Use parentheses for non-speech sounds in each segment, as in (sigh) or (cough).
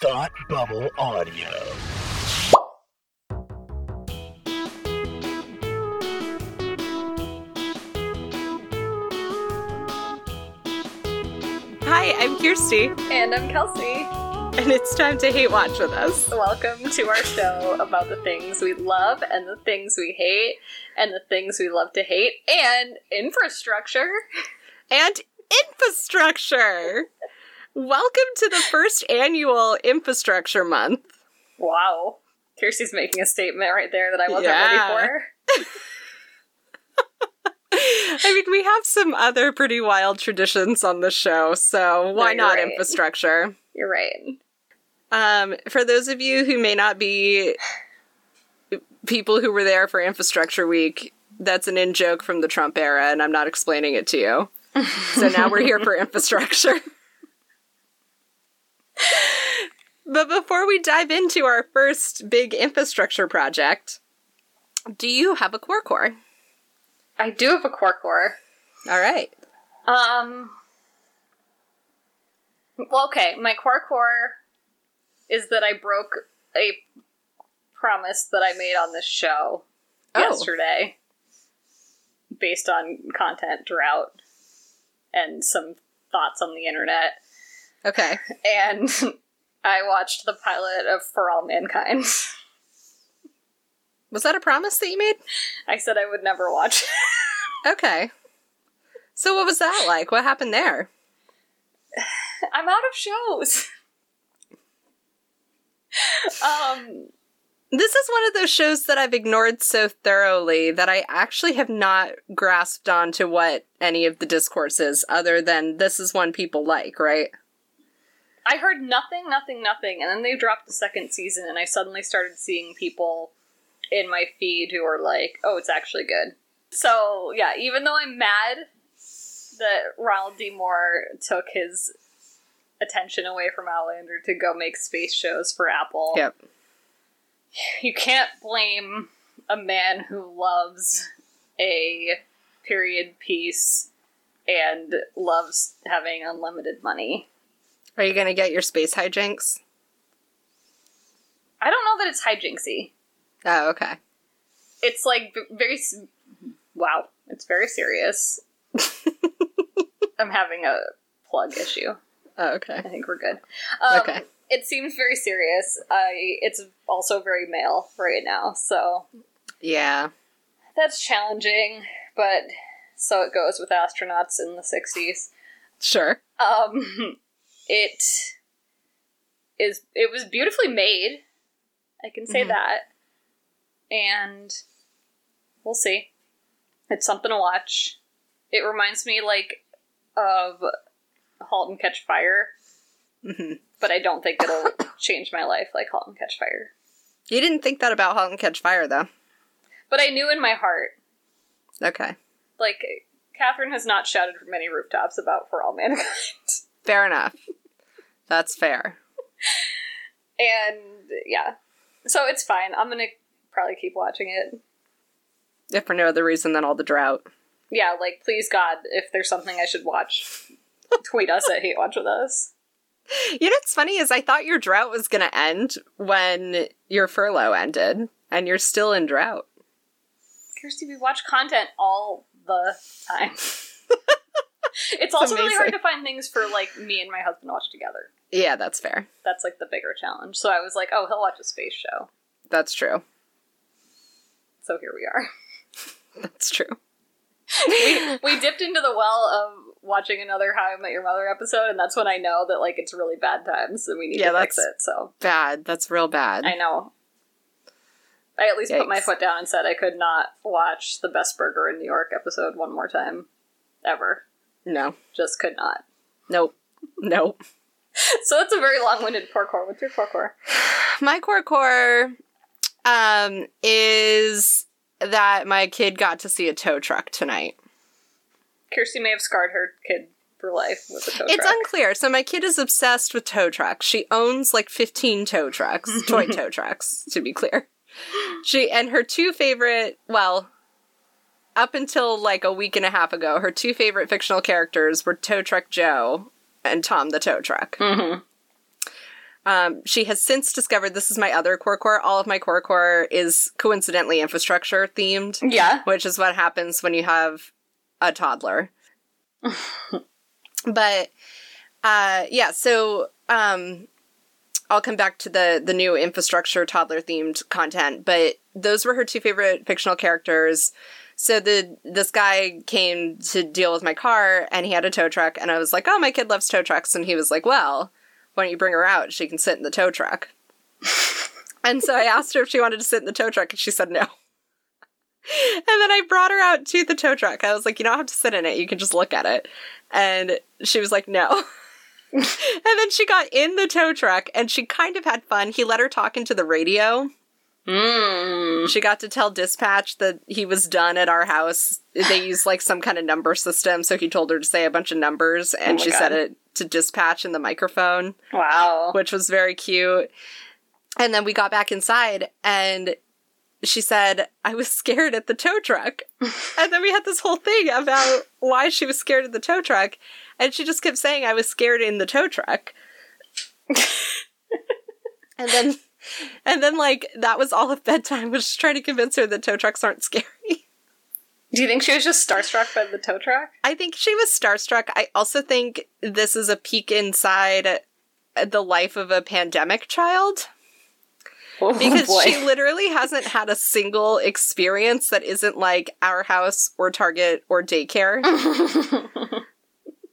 Thought Bubble Audio. Hi, I'm Kirsty, And I'm Kelsey. and it's time to hate watch with us. Welcome to our show about the things we love and the things we hate and the things we love to hate and infrastructure. And infrastructure! Welcome to the first annual Infrastructure Month. Wow. Kirsty's making a statement right there that I wasn't Yeah. ready for. (laughs) I mean, we have some other pretty wild traditions on the show, so why you're not right. infrastructure? You're right. Um, for those of you who may not be people who were there for Infrastructure Week, that's an in joke from the Trump era, and I'm not explaining it to you. so now we're here for (laughs) infrastructure. (laughs) but before we dive into our first big infrastructure project, do you have a core core? I do have a core core. All right. Um. Well, okay. My core core is that I broke a promise that I made on this show Oh. yesterday, based on content drought and some thoughts on the internet. Okay. And (laughs) I watched the pilot of For All Mankind. Was that a promise that you made? I said I would never watch. (laughs) Okay. So what was that like? What happened there? I'm out of shows. (laughs) um. This is one of those shows that I've ignored so thoroughly that I actually have not grasped onto what any of the discourse is, other than this is one people like, right? I heard nothing, nothing, nothing, and then they dropped the second season, and I suddenly started seeing people in my feed who are like, "Oh, it's actually good." So yeah, even though I'm mad that Ronald D. Moore took his attention away from Outlander to go make space shows for Apple, Yep. you can't blame a man who loves a period piece and loves having unlimited money. Are you going to get your space hijinks? I don't know that it's hijinksy. Oh, okay. It's like very wow. It's very serious. (laughs) I'm having a plug issue. Oh, okay. I think we're good. Um, Okay. It seems very serious. I. It's also very male right now, so Yeah. that's challenging. But so it goes with astronauts in the '60s. Sure. Um, it is. It was beautifully made. I can say Mhm. that, and we'll see. It's something to watch. It reminds me like of *Halt and Catch Fire*, hmm but I don't think it'll (coughs) change my life like *Halt and Catch Fire*. You didn't think that about *Halt and Catch Fire*, though. But I knew in my heart, Okay. like Catherine has not shouted from many rooftops about *For All Mankind*. (laughs) Fair enough. That's fair. And yeah. So it's fine. I'm gonna probably keep watching it. If for no other reason than all the drought. Yeah, like please God, if there's something I should watch, tweet us at Hate Watch with Us. You know what's funny is I thought your drought was going to end when your furlough ended, and you're still in drought. Kirsty, we watch content all the time. (laughs) (laughs) it's also really hard to find things for like me and my husband to watch together. Yeah, that's fair. That's like the bigger challenge. So I was like, oh, he'll watch a space show. That's true. So here we are. (laughs) That's true. we, we (laughs) dipped into the well of watching another How I Met Your Mother episode, and that's when I know that like it's really bad times and we need Yeah, to fix it. So Bad. That's real bad. I know. I at least put my foot down and said I could not watch the Best Burger in New York episode one more time. Ever. No. Just could not. Nope. Nope. (laughs) So that's a very long winded parkour. What's your parkour? (sighs) My core core um, is that my kid got to see a tow truck tonight. Kirsty may have scarred her kid for life with a tow It's truck. It's unclear. So my kid is obsessed with tow trucks. She owns like 15 tow trucks, (laughs) toy tow trucks, to be clear. She and her two favorite, well, up until like a week and a half ago, her two favorite fictional characters were Tow Truck Joe and Tom the Tow Truck. Mhm. Um, she has since discovered this is my other core core. All of my core core is coincidentally infrastructure themed, Yeah. which is what happens when you have a toddler. (laughs) but uh, yeah, so um, I'll come back to the the new infrastructure toddler themed content. But those were her two favorite fictional characters. So the this guy came to deal with my car, and he had a tow truck, and I was like, "Oh, my kid loves tow trucks," and he was like, "Well, why don't you bring her out? She can sit in the tow truck." (laughs) and so I asked her if she wanted to sit in the tow truck, and she said no. (laughs) And then I brought her out to the tow truck. I was like, "You don't have to sit in it; you can just look at it." And she was like, "No." (laughs) and then she got in the tow truck, and she kind of had fun. He let her talk into the radio. Mm. She got to tell dispatch that he was done at our house. They use like some kind of number system, so he told her to say a bunch of numbers, and Oh she said it to dispatch in the microphone, Wow. which was very cute. And then we got back inside, and she said, I was scared at the tow truck. (laughs) and then we had this whole thing about why she was scared of the tow truck, and she just kept saying, I was scared in the tow truck. (laughs) and then. And then, like, that was all of bedtime, was just trying to convince her that tow trucks aren't scary. Do you think she was just starstruck by the tow truck? I think she was starstruck. I also think this is a peek inside the life of a pandemic child Oh, because boy. she literally hasn't had a single experience that isn't like our house or Target or daycare. (laughs)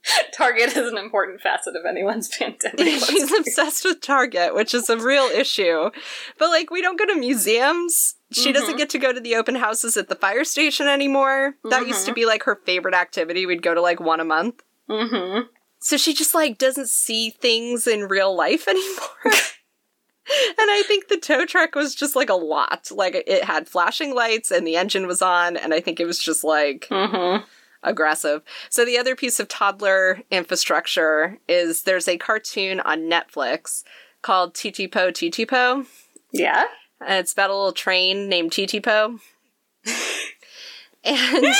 (laughs) Target is an important facet of anyone's pandemic. (laughs) She's obsessed with Target, which is a real issue. But like we don't go to museums. She doesn't get to go to the open houses at the fire station anymore. That used to be like her favorite activity. We'd go to like one a month. Mhm. So she just like doesn't see things in real life (laughs) anymore. and I think the tow truck was just like a lot. Like it had flashing lights and the engine was on, and I think it was just like Mhm. Aggressive. So the other piece of toddler infrastructure is there's a cartoon on Netflix called Titipo Titi Po. Yeah. And it's about a little train named Titipo. (laughs) and (laughs)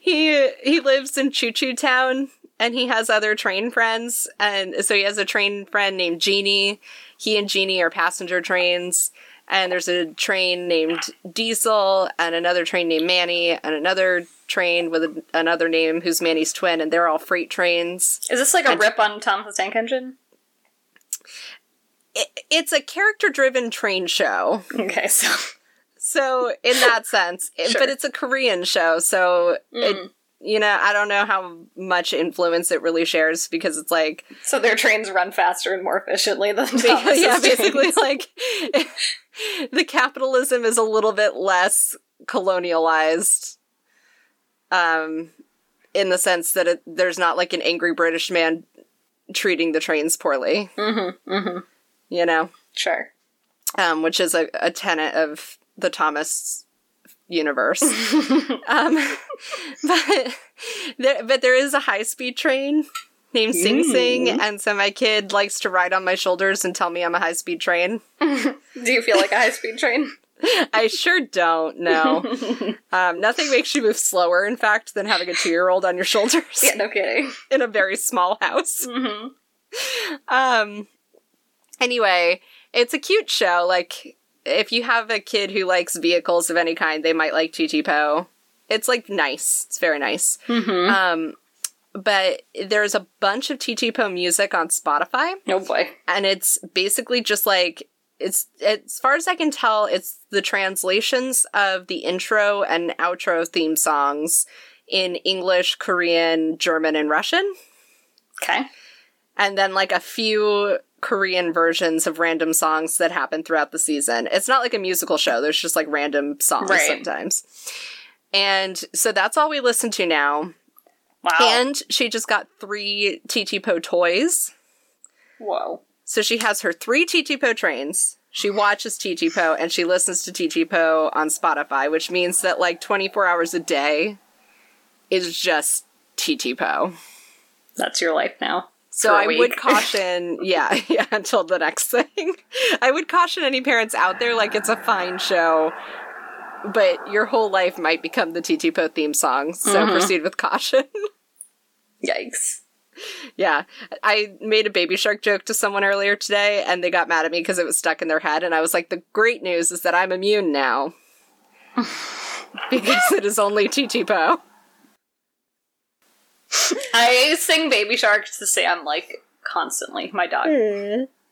he he lives in Choo Choo Town and he has other train friends and so he has a train friend named Jeannie. He and Jeannie are passenger trains. And there's a train named Diesel and another train named Manny and another train with a, another name who's Manny's twin and they're all freight trains. Is this like a rip on Thomas the Tank Engine? It, it's a character driven train show. Okay, so So in that sense, it- (laughs) Sure. but it's a Korean show, so it, Mm. You know, I don't know how much influence it really shares because it's like, so their trains run faster and more efficiently than Thomas's (laughs) yeah, basically trains. (laughs) like (laughs) the capitalism is a little bit less colonialized, um, in the sense that it, there's not like an angry British man treating the trains poorly, Mhm. Mhm. you know, Sure. um, which is a, a tenet of the Thomas universe. (laughs) um, (laughs) but there, but there is a high speed train named Sing Sing, Mm. and so my kid likes to ride on my shoulders and tell me I'm a high speed train. (laughs) Do you feel like a high speed train? I sure don't. No, um, nothing makes you move slower. In fact, than having a two year old on your shoulders yeah, no kidding. in a very small house. hmm Um. Anyway, it's a cute show. Like, if you have a kid who likes vehicles of any kind, they might like Titipo. It's like nice. It's very nice. hmm Um, but there's a bunch of Titipo music on Spotify, Oh boy. and it's basically just like it's as far as I can tell, it's the translations of the intro and outro theme songs in English, Korean, German, and Russian Okay. and then like a few Korean versions of random songs that happen throughout the season. It's not like a musical show, there's just like random songs Right. sometimes. And so that's all we listen to now. Wow. And she just got three Titipo toys. Whoa. So she has her three Titipo trains. She watches Titipo and she listens to Titipo on Spotify, which means that like 24 hours a day is just Titipo. That's your life now. So I would caution, (laughs) yeah, (laughs) yeah, until the next thing. I would caution any parents out there, like it's a fine show, but your whole life might become the Titipo theme song. So Mhm. proceed with caution. (laughs) Yikes. Yeah. I made a baby shark joke to someone earlier today and they got mad at me because it was stuck in their head. And I was like, the great news is that I'm immune now. because it is only Titipo. I sing Baby Shark to Sam like constantly, my dog.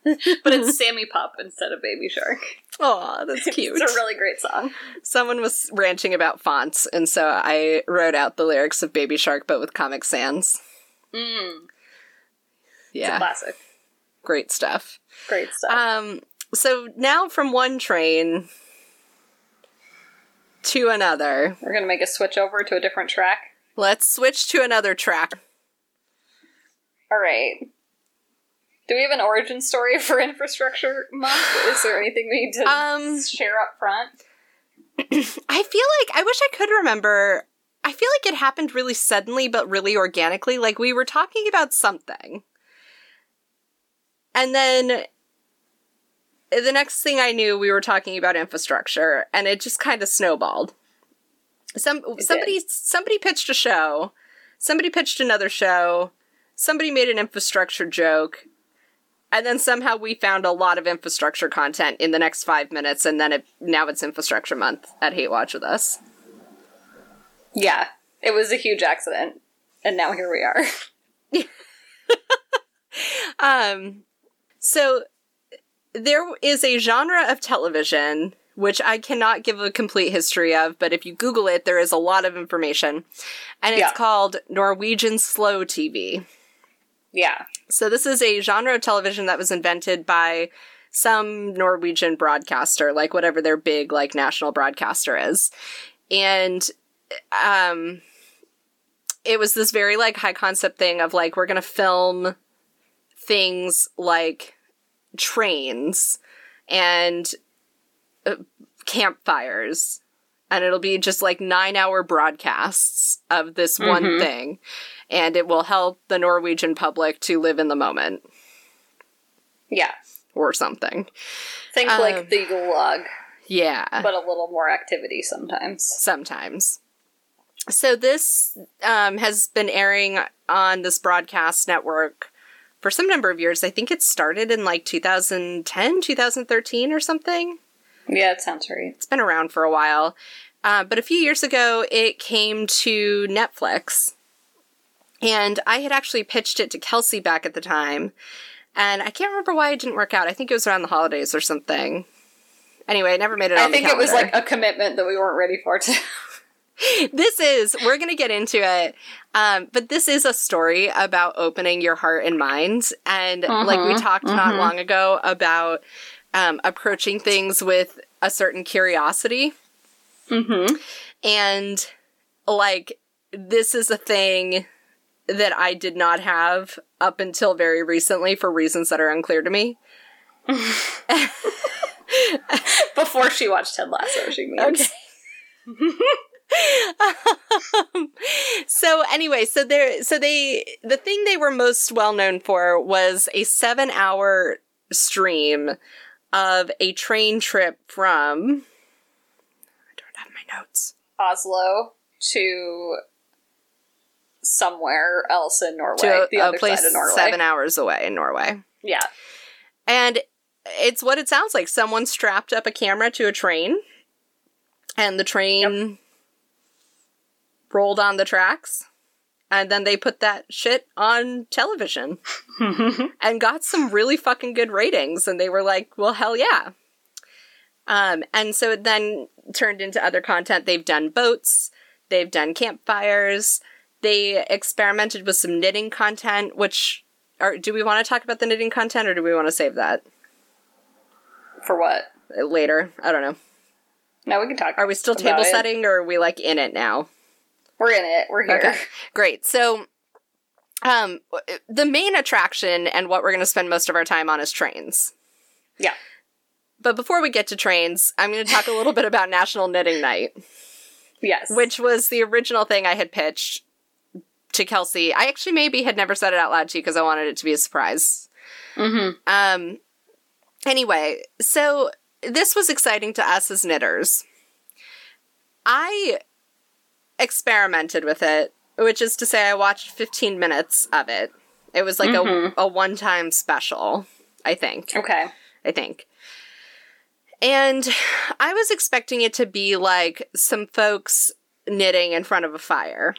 but it's (laughs) Sammy Pup instead of Baby Shark. Aw, that's cute. (laughs) It's a really great song. Someone was ranting about fonts, and so I wrote out the lyrics of Baby Shark, but with Comic Sans. Mm, it's a Yeah, classic. great stuff. Great stuff. Um, so now from one train to another, We're gonna make a switch over to a different track. Let's switch to another track. All right. Do we have an origin story for (laughs) Infrastructure Month? Is there anything we need to Um, share up front? (clears throat) I feel like I wish I could remember. I feel like it happened really suddenly, but really organically. Like we were talking about something. And then the next thing I knew, we were talking about infrastructure, and it just kind of snowballed. Some somebody somebody pitched a show, somebody pitched another show, somebody made an infrastructure joke, and then somehow we found a lot of infrastructure content in the next five minutes, and then it now it's infrastructure month at Hate Watch with us. Yeah, it was a huge accident, and now here we are. (laughs) (laughs) Um, so there is a genre of television which I cannot give a complete history of, but if you Google it, there is a lot of information, and it's Yeah. called Norwegian slow TV. yeah, So this is a genre of television that was invented by some Norwegian broadcaster, like whatever their big like national broadcaster is. And um it was this very like high concept thing of like we're going to film things like trains and campfires and it'll be just like 9 hour broadcasts of this one Mhm. thing and it will help the Norwegian public to live in the moment yeah. or something. Think Um, like the Gulag, Yeah. but a little more activity sometimes. sometimes. So this um, has been airing on this broadcast network for some number of years. I think it started in like 2010, 2013 or something. Yeah, it sounds right. It's been around for a while. Uh, but a few years ago, it came to Netflix. And I had actually pitched it to Kelsey back at the time. And I can't remember why it didn't work out. I think it was around the holidays or something. Anyway, I never made it on I think it was like a commitment that we weren't ready for. To (laughs) this is we're gonna get into it um, but this is a story about opening your heart and mind and like we Mhm, talked not mhm. long ago about um, approaching things with a certain curiosity mm-hmm. and like this is a thing that i did not have up until very recently for reasons that are unclear to me (laughs) Before she watched Ted Lasso, she means. Um, so anyway, so there, so they, the thing they were most well known for was a seven-hour stream of a train trip from. I don't have my notes. Oslo to somewhere else in Norway, To the a, other place side of Norway. seven hours away in Norway, Yeah, and it's what it sounds like. Someone strapped up a camera to a train, and the train rolled on the tracks. And then they put that shit on television (laughs) and got some really fucking good ratings. And they were like, well, hell yeah. Um, and so it then turned into other content. They've done boats, they've done campfires, they experimented with some knitting content, which. Are, do we want to talk about the knitting content or do we want to save that for what? later? I don't know. No, we can talk. Are we still about table it. setting or are we like in it now? We're in it. We're here. Okay. Great. So, um, the main attraction and what we're going to spend most of our time on is trains. Yeah. But before we get to trains, I'm going to talk a little bit about National Knitting Night, Yes. which was the original thing I had pitched to Kelsey. I actually maybe had never said it out loud to you because I wanted it to be a surprise. Mm-hmm. Um, anyway, so this was exciting to us as knitters. I experimented with it, which is to say, I watched 15 minutes of it It was like Mhm. a, a one time special, I think. Okay. I think. And I was expecting it to be like some folks knitting in front of a fire.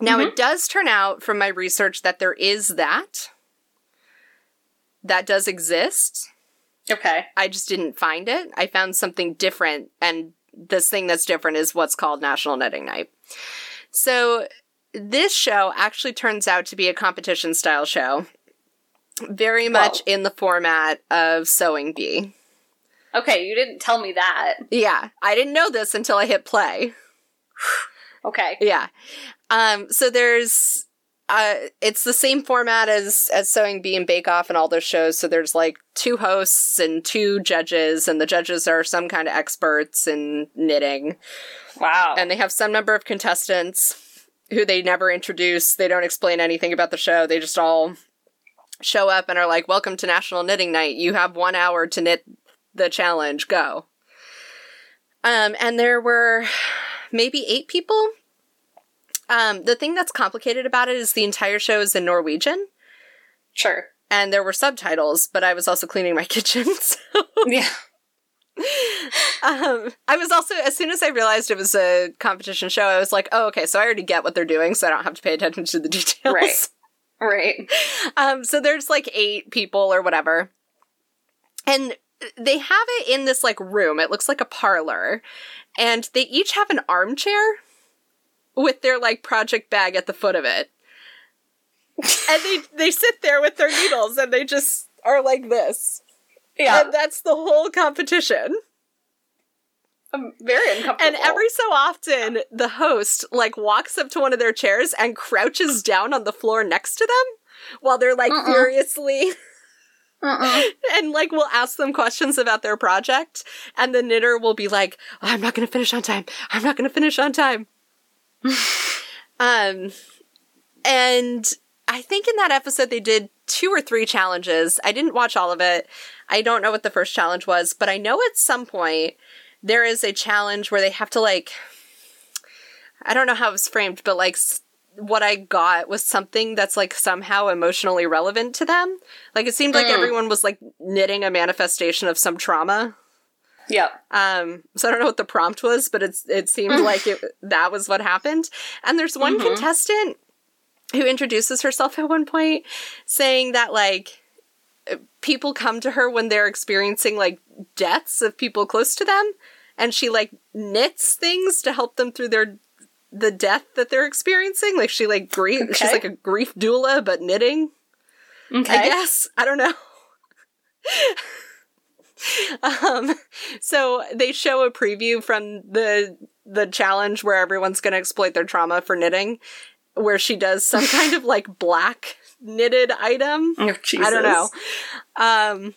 Now, it does turn out from my research that there is that. That does exist. Okay. I just didn't find it. I found something different, and this thing that's different is what's called National Knitting Night. So, this show actually turns out to be a competition style show, very much Whoa. in the format of Sewing Bee. Okay, you didn't tell me that. Yeah, I didn't know this until I hit play. (sighs) Okay. Yeah. Um, so there's uh it's the same format as as Sewing Bee and Bake Off and all those shows. So there's like two hosts and two judges, and the judges are some kind of experts in knitting. Wow. And they have some number of contestants who they never introduce. They don't explain anything about the show. They just all show up and are like, Welcome to National Knitting Night. You have one hour to knit the challenge. Go. Um, and there were maybe eight people. Um, the thing that's complicated about it is the entire show is in Norwegian, sure. and there were subtitles, but I was also cleaning my (laughs) kitchen. So, Yeah. um, I was also, as soon as I realized it was a competition show, I was like, oh, okay, so I already get what they're doing, so I don't have to pay attention to the (laughs) details. Right. Right. Um, so there's like eight people or whatever. And they have it in this like room. It looks like a parlor. And they each have an armchair with their like project bag at the foot of it. and they they sit there with their needles and they just are like this. Yeah. And that's the whole competition. I'm very uncomfortable. And every so often the host like walks up to one of their chairs and crouches down on the floor next to them while they're like Uh-uh. furiously Mm-mm. (laughs) and like we'll ask them questions about their project and the knitter will be like "Oh, i'm not gonna finish on time i'm not gonna finish on time (laughs) um and i think in that episode they did two or three challenges i didn't watch all of it i don't know what the first challenge was but i know at some point there is a challenge where they have to like i don't know how it was framed but like what I got was something that's like somehow emotionally relevant to them. Like it seemed like Mm. everyone was like knitting a manifestation of some trauma. Yep. Um, so I don't know what the prompt was, but it's it seemed (laughs) like it, that was what happened. And there's one Mhm. contestant who introduces herself at one point, saying that like people come to her when they're experiencing like deaths of people close to them, and she like knits things to help them through their the death that they're experiencing. Like she like grief. She's like a grief doula, but knitting. Okay. I guess. I don't know. (laughs) (laughs) um, so they show a preview from the the challenge where everyone's going to exploit their trauma for knitting, where she does some (laughs) kind of like black knitted item. Oh, Jesus. I don't know. Um,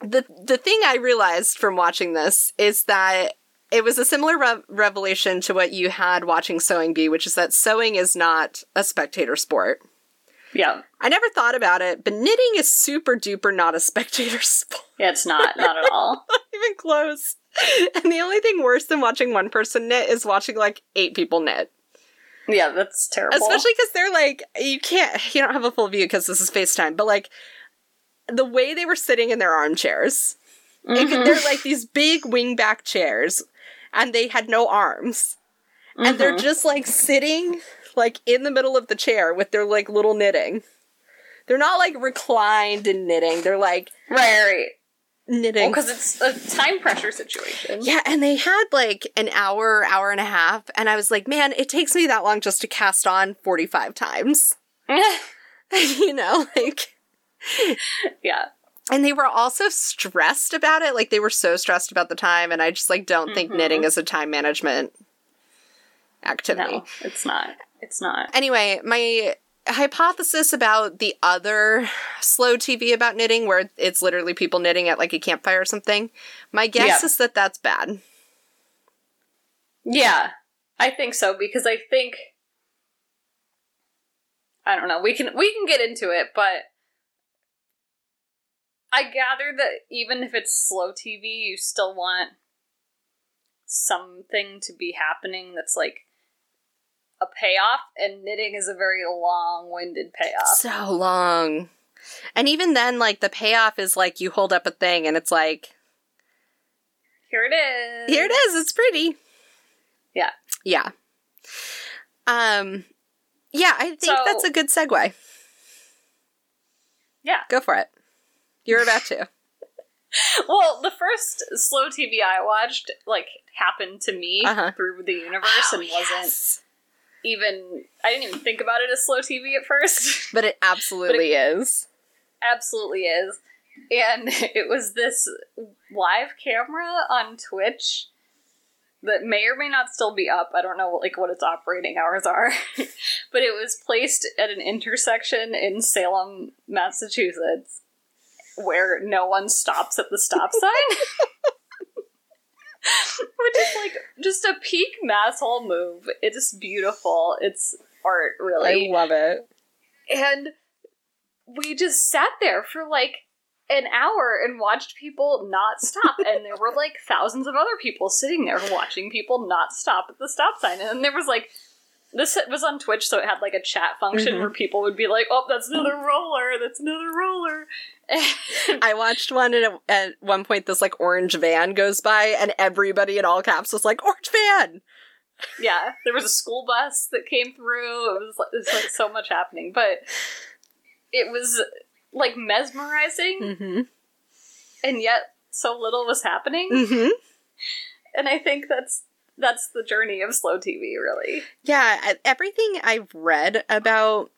the the thing I realized from watching this is that it was a similar re- revelation to what you had watching Sewing Bee, which is that sewing is not a spectator sport. Yeah. I never thought about it, but knitting is super duper not a spectator (laughs) sport. Yeah, it's not. Not at all. (laughs) Not even close. And the only thing worse than watching one person knit is watching like eight people knit. Yeah, that's terrible. Especially because they're like, you can't, you don't have a full view because this is FaceTime, but like the way they were sitting in their armchairs, could- Mhm. they're like these big wingback chairs and they had no arms. And they're Mhm. just like sitting like in the middle of the chair with their like little knitting. They're not like reclined and knitting. They're like right, right. knitting. because it's a time pressure situation. yeah, and they had like an hour, hour and a half, and I was like, man, it takes me that long just to cast on 45 times. (laughs) (laughs) you know, like yeah. and they were also stressed about it. Like they were so stressed about the time, and I just like don't think Mhm. knitting is a time management activity. No, it's not. It's not. Anyway, my hypothesis about the other slow TV about knitting, where it's literally people knitting at like a campfire or something, my guess Yeah. is that that's bad. Yeah, I think so because I think I don't know. We can we can get into it, but I gather that even if it's slow TV, you still want something to be happening that's like a payoff, and knitting is a very long-winded payoff. So long. And even then, like, the payoff is like you hold up a thing and it's like, Here it is. here it is, it's pretty. Yeah. Yeah. Um, yeah, I think So- that's a good segue. Yeah. Go for it. You're about to. (laughs) Well, the first slow TV I watched like happened to me Uh-huh. through the universe and wasn't even. I didn't even think about it as slow TV at first. (laughs) But it absolutely is. Absolutely is. And (laughs) it was this live camera on Twitch that may or may not still be up. I don't know like what its operating hours are. (laughs) but it was placed at an intersection in Salem, Massachusetts where no one stops at the stop sign. (laughs) Which is like just a peak masshole move. It's beautiful. It's art, really I love it. and we just sat there for like an hour and watched people not stop and there were like thousands of other people sitting there watching people not stop at the stop sign and then there was like this was on twitch so it had like a chat function Mhm. where people would be like oh that's another roller that's another roller (laughs) I watched one and at- at one point this like orange van goes by and everybody in all caps was like, orange van! yeah there was a school bus that came through it was like, it was like so much happening but it was like mesmerizing Mm-hmm. and yet so little was happening Mm-hmm. and I think that's that's the journey of slow TV, really. Yeah, everything I've read about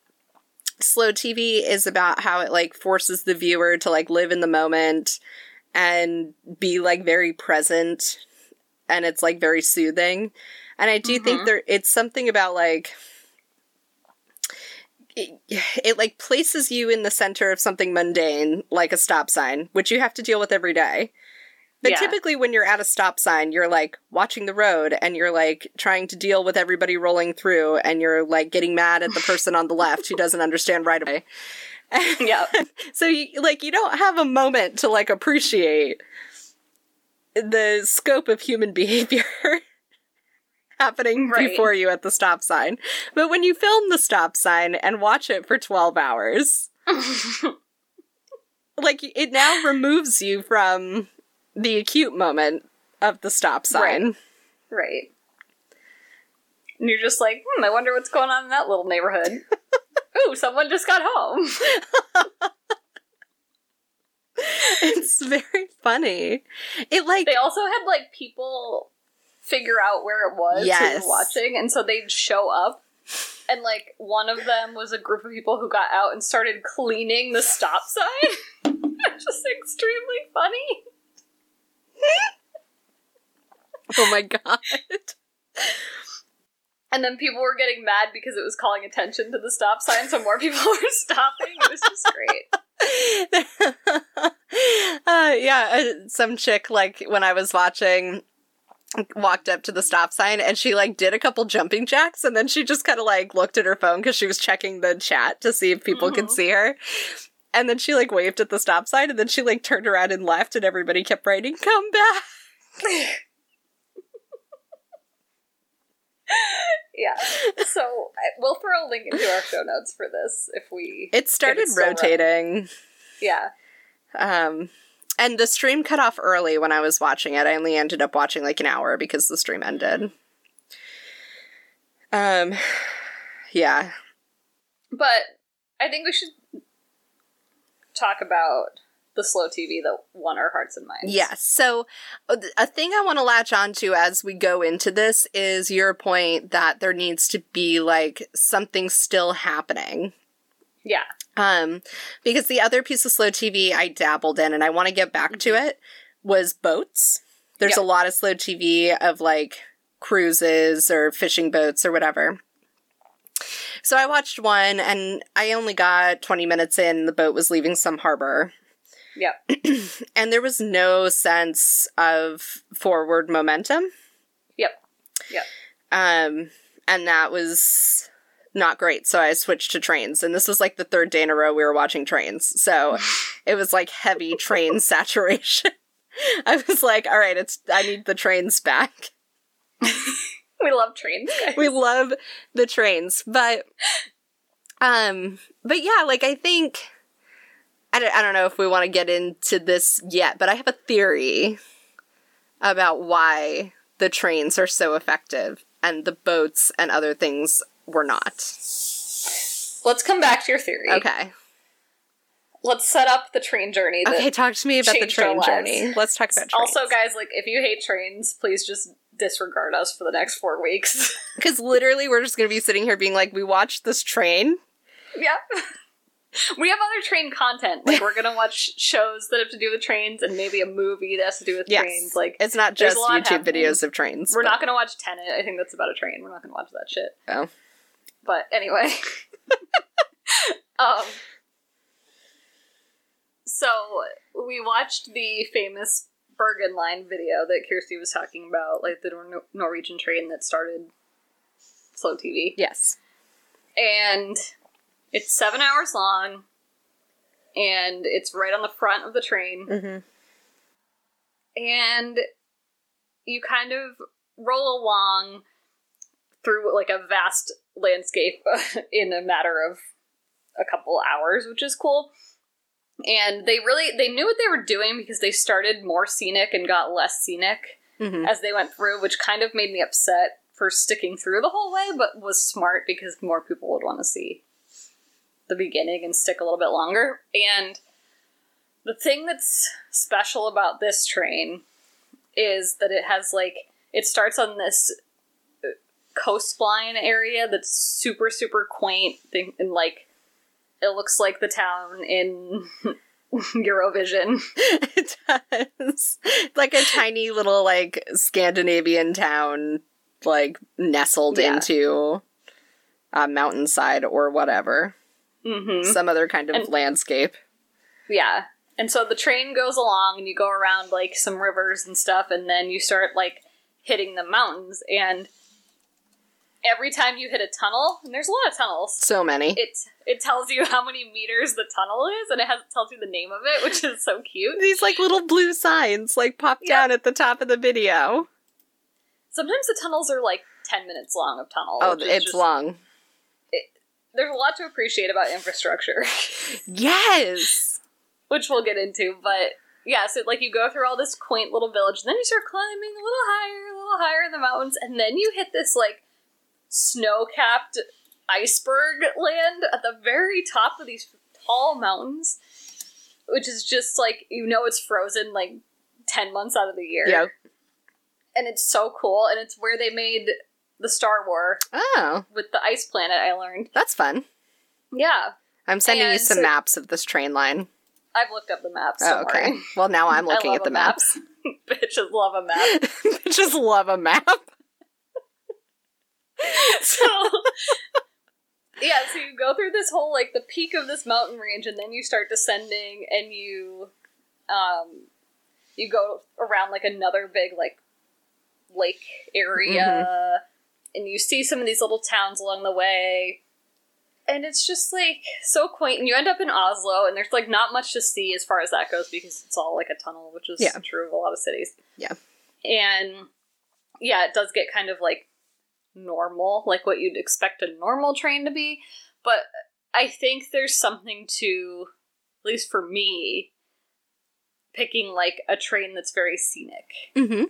slow TV is about how it like forces the viewer to like live in the moment and be like very present and it's like very soothing. And I do think Mhm. there it's something about like it, it like places you in the center of something mundane like a stop sign, which you have to deal with every day. But Yeah. typically, when you're at a stop sign, you're like watching the road and you're like trying to deal with everybody rolling through and you're like getting mad at the person on the left who doesn't understand right away. (laughs) Yeah, So, you, like, you don't have a moment to like appreciate the scope of human (laughs) behavior happening Right. before you at the stop sign. But when you film the stop sign and watch it for 12 hours, (laughs) like it now removes you from the acute moment of the stop sign. right. And you're just like, hmm, I wonder what's going on in that little neighborhood. (laughs) Ooh, someone just got home. (laughs) It's very funny. It like They also had like people figure out where it was Yes. who were watching, and so they'd show up. And like one of them was a group of people who got out and started cleaning the stop sign. (laughs) just extremely funny. (laughs) oh my god. And then people were getting mad because it was calling attention to the stop sign, so more people (laughs) were stopping. It was just great. (laughs) uh, yeah, uh, some chick like when I was watching walked up to the stop sign and she like did a couple jumping jacks and then she just kind of like looked at her phone because she was checking the chat to see if people could Mhm. see her. And then she like waved at the stop sign and then she like turned around and left and everybody kept writing, "Come back." (laughs) Yeah. So we'll throw a link into our show notes for this if we. It started still running. rotating. Yeah. Um, and the stream cut off early when I was watching it. I only ended up watching like an hour because the stream ended. Um, (sighs) yeah. But I think we should talk about the slow TV that won our hearts and minds. Yes. So, uh, a thing I want to latch onto as we go into this is your point that there needs to be like something still happening. Yeah. Um, because the other piece of slow TV I dabbled in and I want to get back to it was boats. There's Yep. a lot of slow TV of like cruises or fishing boats or whatever. So I watched one and I only got 20 minutes in. The boat was leaving some harbor Yep. (clears throat) and there was no sense of forward momentum. Yep. Yep. Um, and that was not great. So I switched to trains, and this was like the third day in a row we were watching trains. So (laughs) it was like heavy train (laughs) saturation. I was like, all right, it's I need the trains back. (laughs) (laughs) we love trains. Guys. we love the trains but um but yeah like i think I don't, I don't know if we want to get into this yet but i have a theory about why the trains are so effective and the boats and other things were not Let's come back to your theory. okay Let's set up the train journey. okay talk to me about the train journey let's talk about trains Also, guys, like if you hate trains, please just disregard us for the next four weeks. (laughs) because literally we're just gonna be sitting here being like we watched this train yeah. (laughs) We have other train content. Like we're gonna watch shows that have to do with trains and maybe a movie that has to do with yes trains. Like it's not just youtube happening. videos of trains we're but- not gonna watch Tenet. I think that's about a train. We're not gonna watch that shit. Oh. But anyway. (laughs) um so we watched the famous Bergen Line video that Kirsty was talking about, like the Nor- Norwegian train that started Slow TV. yes And it's seven hours long, and it's right on the front of the train. mm-hmm. and you kind of roll along through like a vast landscape (laughs) in a matter of a couple hours which is cool and they really they knew what they were doing because they started more scenic and got less scenic Mm-hmm. as they went through which kind of made me upset for sticking through the whole way but was smart because more people would want to see the beginning and stick a little bit longer and the thing that's special about this train is that it has like it starts on this uh, coastline area that's super super quaint thing and like it looks like the town in (laughs) Eurovision. (laughs) it does. It's like a tiny little like Scandinavian town, like nestled Yeah. into a mountainside or whatever, hmm some other kind of And- landscape. Yeah. And so the train goes along and you go around like some rivers and stuff and then you start like hitting the mountains and every time you hit a tunnel, and there's a lot of tunnels, So many. it it tells you how many meters the tunnel is and it has tells you the name of it, which is so cute. These like little blue signs like pop Yep. down at the top of the video. Sometimes the tunnels are like 10 minutes long of tunnel. Oh, it's just- long. There's a lot to appreciate about infrastructure. (laughs) Yes. which we'll get into. But yeah, so like you go through all this quaint little village, and then you start climbing a little higher, a little higher in the mountains, and then you hit this like snow capped iceberg land at the very top of these tall mountains, which is just like you know it's frozen like 10 months out of the year. Yeah. And it's so cool, and it's where they made the Star War Oh, with the ice planet, I learned. that's fun. Yeah. I'm sending you some so- maps of this train line. I've looked up the maps. Oh, okay. Well, now I'm looking at the a map. maps. (laughs) Bitches love a map. (laughs) Bitches love a map. (laughs) so (laughs) yeah so you go through this whole like the peak of this mountain range and then you start descending and you um you go around like another big like lake area and you see some of these little towns along the way and it's just like so quaint and you end up in oslo and there's like not much to see as far as that goes because it's all like a tunnel which is Yeah. true of a lot of cities Yeah. and yeah it does get kind of like normal, like what you'd expect a normal train to be. But I think there's something to, at least for me, picking like a train that's very scenic Mm-hmm.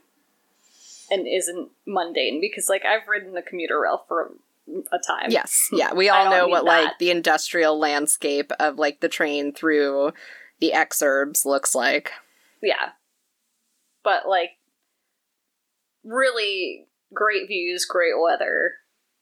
and isn't mundane because like I've ridden the commuter rail for a time. Yes. Yeah. We (laughs) all know what that. like the industrial landscape of like the train through the exurbs looks like. Yeah. But like really great views, great weather,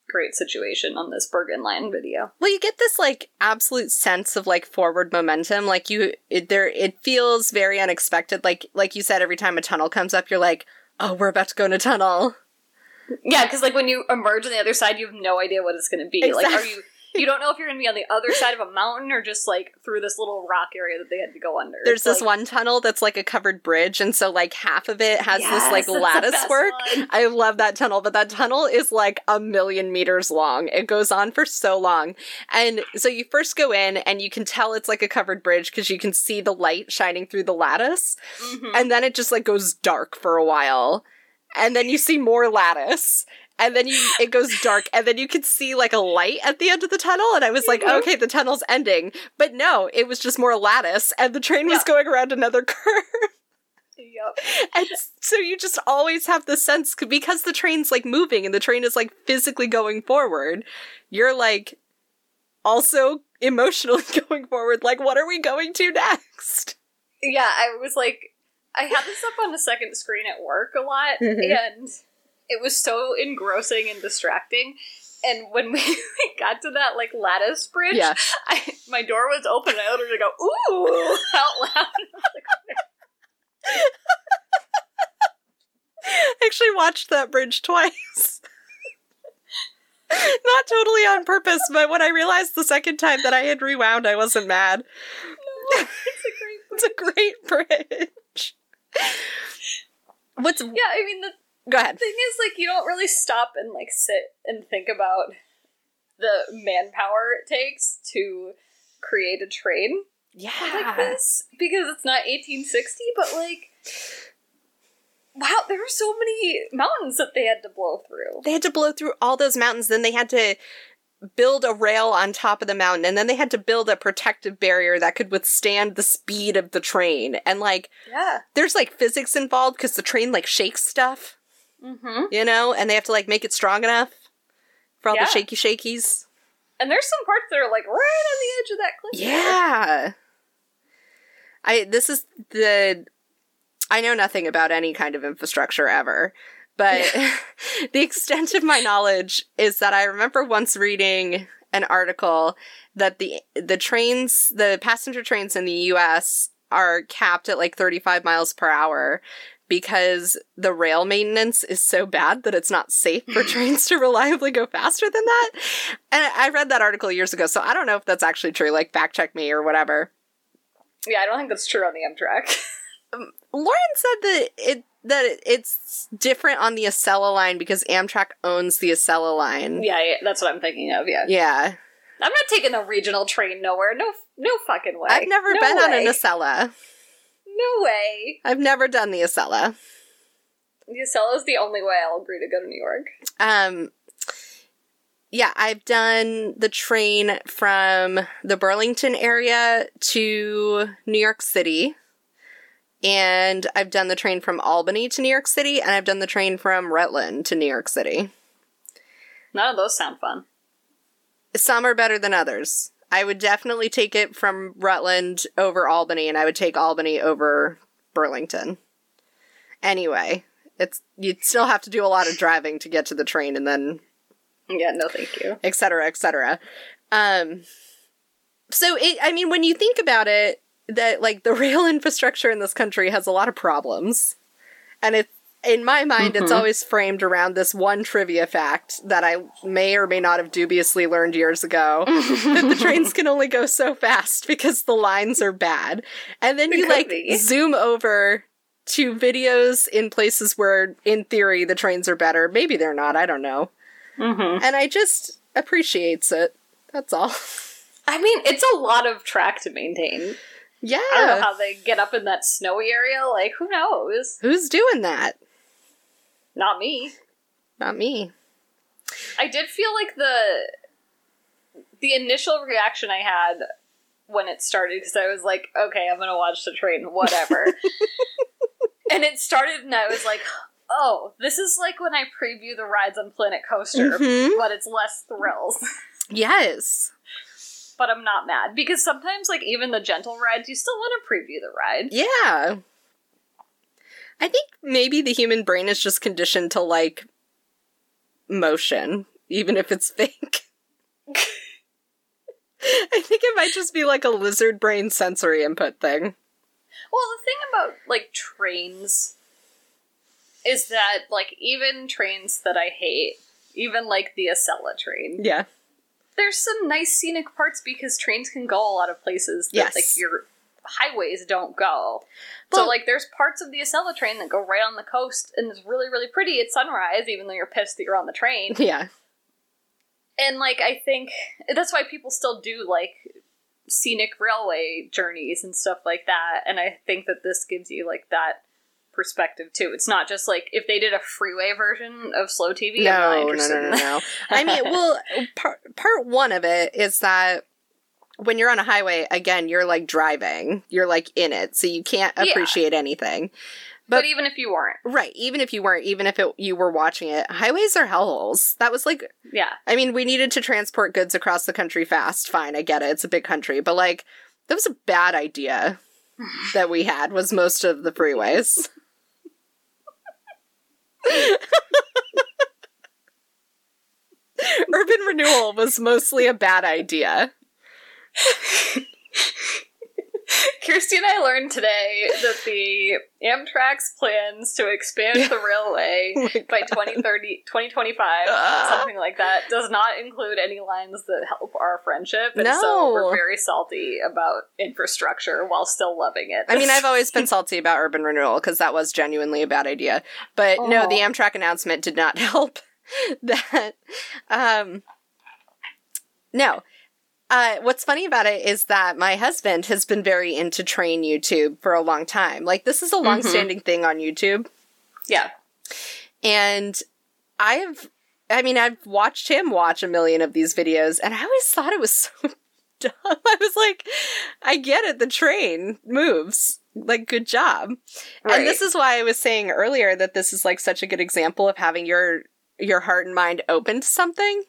great situation on this Bergen Line video. Well, you get this like absolute sense of like forward momentum. Like you, it, there, it feels very unexpected. Like like you said, every time a tunnel comes up, you're like, oh, we're about to go in a tunnel. Yeah, because like when you emerge on the other side, you have no idea what it's going to be. Like, are you? You don't know if you're going to be on the other side of a mountain or just like through this little rock area that they had to go under. There's It's this like- one tunnel that's like a covered bridge, and so like half of it has Yes, this like (laughs) lattice work. one. I love that tunnel, but that tunnel is like a million meters long. It goes on for so long. And so you first go in and you can tell it's like a covered bridge because you can see the light shining through the lattice. Mhm. And then it just like goes dark for a while. And then you see more lattice. And then you it goes dark and then you could see like a light at the end of the tunnel and i was like Mhm. okay the tunnel's ending but no it was just more lattice and the train was going around another curve Yep. (laughs) and so you just always have the sense because the train's like moving and the train is like physically going forward you're like also emotionally (laughs) going forward like what are we going to next Yeah, I was like, I had this up on the second screen at work a lot, Mhm. and it was so engrossing and distracting. And when (laughs) we got to that like lattice bridge, yeah I, my door was open and I literally go ooh (laughs) out loud. I was like, I actually watched that bridge twice. (laughs) Not totally on purpose, but when I realized the second time that I had rewound, I wasn't mad. no, it's a great. It's a great bridge. What's Yeah, I mean the go ahead? The thing is like you don't really stop and like sit and think about the manpower it takes to create a train Yeah, like this because it's not 1860 but like wow there were so many mountains that they had to blow through They had to blow through all those mountains, then they had to build a rail on top of the mountain, and then they had to build a protective barrier that could withstand the speed of the train. And like yeah there's like physics involved because the train like shakes stuff. Mm-hmm. you know, and they have to like make it strong enough for all Yeah. the shaky shakies. and there's some parts that are like right on the edge of that cliff Yeah. I this is the I know nothing about any kind of infrastructure ever, but (laughs) the extent of my knowledge is that I remember once reading an article that the the trains, the passenger trains in the US are capped at like 35 miles per hour because the rail maintenance is so bad that it's not safe for (laughs) trains to reliably go faster than that. And I read that article years ago, so I don't know if that's actually true. Like, fact check me or whatever. yeah i don't think that's true on the amtrak (laughs) um, Lauren said that it that it's different on the Acela line because Amtrak owns the Acela line. yeah, yeah that's what i'm thinking of yeah Yeah, i'm not taking a regional train nowhere no no fucking way I've never No been on way. an Acela. No way I've never done the Acela. Yacela is the only way i'll agree to go to new york Um, yeah, I've done the train from the Burlington area to New York City. And I've done the train from Albany to New York City, and I've done the train from Rutland to New York City. none of those sound fun Some are better than others. I would definitely take it from Rutland over Albany, and I would take Albany over Burlington. Anyway, it's you'd still have to do a lot of driving to get to the train, and then yeah no thank you et cetera, et cetera. Um, so it, I mean, when you think about it, that like the (laughs) rail infrastructure in this country has a lot of problems, and it's in my mind, it's Mhm. always framed around this one trivia fact that I may or may not have dubiously learned years ago (laughs) that the trains can only go so fast because the lines are bad, and then It you like be. zoom over. To videos in places where, in theory, the trains are better. Maybe they're not. I don't know mm-hmm. and I just appreciates it. That's all. I mean, it's a lot of track to maintain. Yeah. I don't know how they get up in that snowy area. Like, who knows? Who's doing that? Not me. Not me. I did feel like the the initial reaction I had when it started because I was like, okay, I'm gonna watch the train, whatever. (laughs) and it started, and I was like, oh, this is like when I preview the rides on Planet Coaster, Mhm. but it's less thrills. Yes. but I'm not mad because sometimes, like even the gentle rides, you still want to preview the ride. Yeah. I think maybe the human brain is just conditioned to like motion, even if it's (laughs) fake. I think it might just be like a lizard brain sensory input thing. Well, the thing about like trains is that like even trains that I hate, even like the Acela train, Yeah. there's some nice scenic parts because trains can go a lot of places that Yes. like your highways don't go. Well- so like there's parts of the Acela train that go right on the coast and it's really really pretty at sunrise even though you're pissed that you're on the train. (laughs) Yeah. and like I think that's why people still do like scenic railway journeys and stuff like that and I think that this gives you like that perspective too. It's not just like if they did a freeway version of slow TV. No, no, no, no, no. I mean, (laughs) well, part part one of it is that when you're on a highway, again, you're like driving. You're like in it, so you can't Yeah. appreciate anything. But, But- even if you weren't, Right. Even if you weren't, even if it, you were watching it, highways are hellholes. That was like, yeah, I mean, we needed to transport goods across the country fast. Fine, I get it. It's a big country, but like, that was a bad idea (laughs) that we had. Was most of the freeways. (laughs) (laughs) Urban renewal was mostly a bad idea. Kirsty and I learned today that the Amtrak's plans to expand the (laughs) railway Oh by God. 2030, 2025, Ah. something like that, does not include any lines that help our friendship. And No. so we're very salty about infrastructure while still loving it. I mean, I've always been (laughs) salty about urban renewal because that was genuinely a bad idea. But no, the Amtrak announcement did not (laughs) help that. Um, no. Uh, what's funny about it is that my husband has been very into train YouTube for a long time. Like, this is a long standing thing on YouTube. yeah. And I have, I mean, I've watched him watch a million of these videos, and I always thought it was (laughs) so dumb. I was like, I get it, the train moves. Like, good job. Right. And this is why I was saying earlier that this is like such a good example of having your your heart and mind open to something.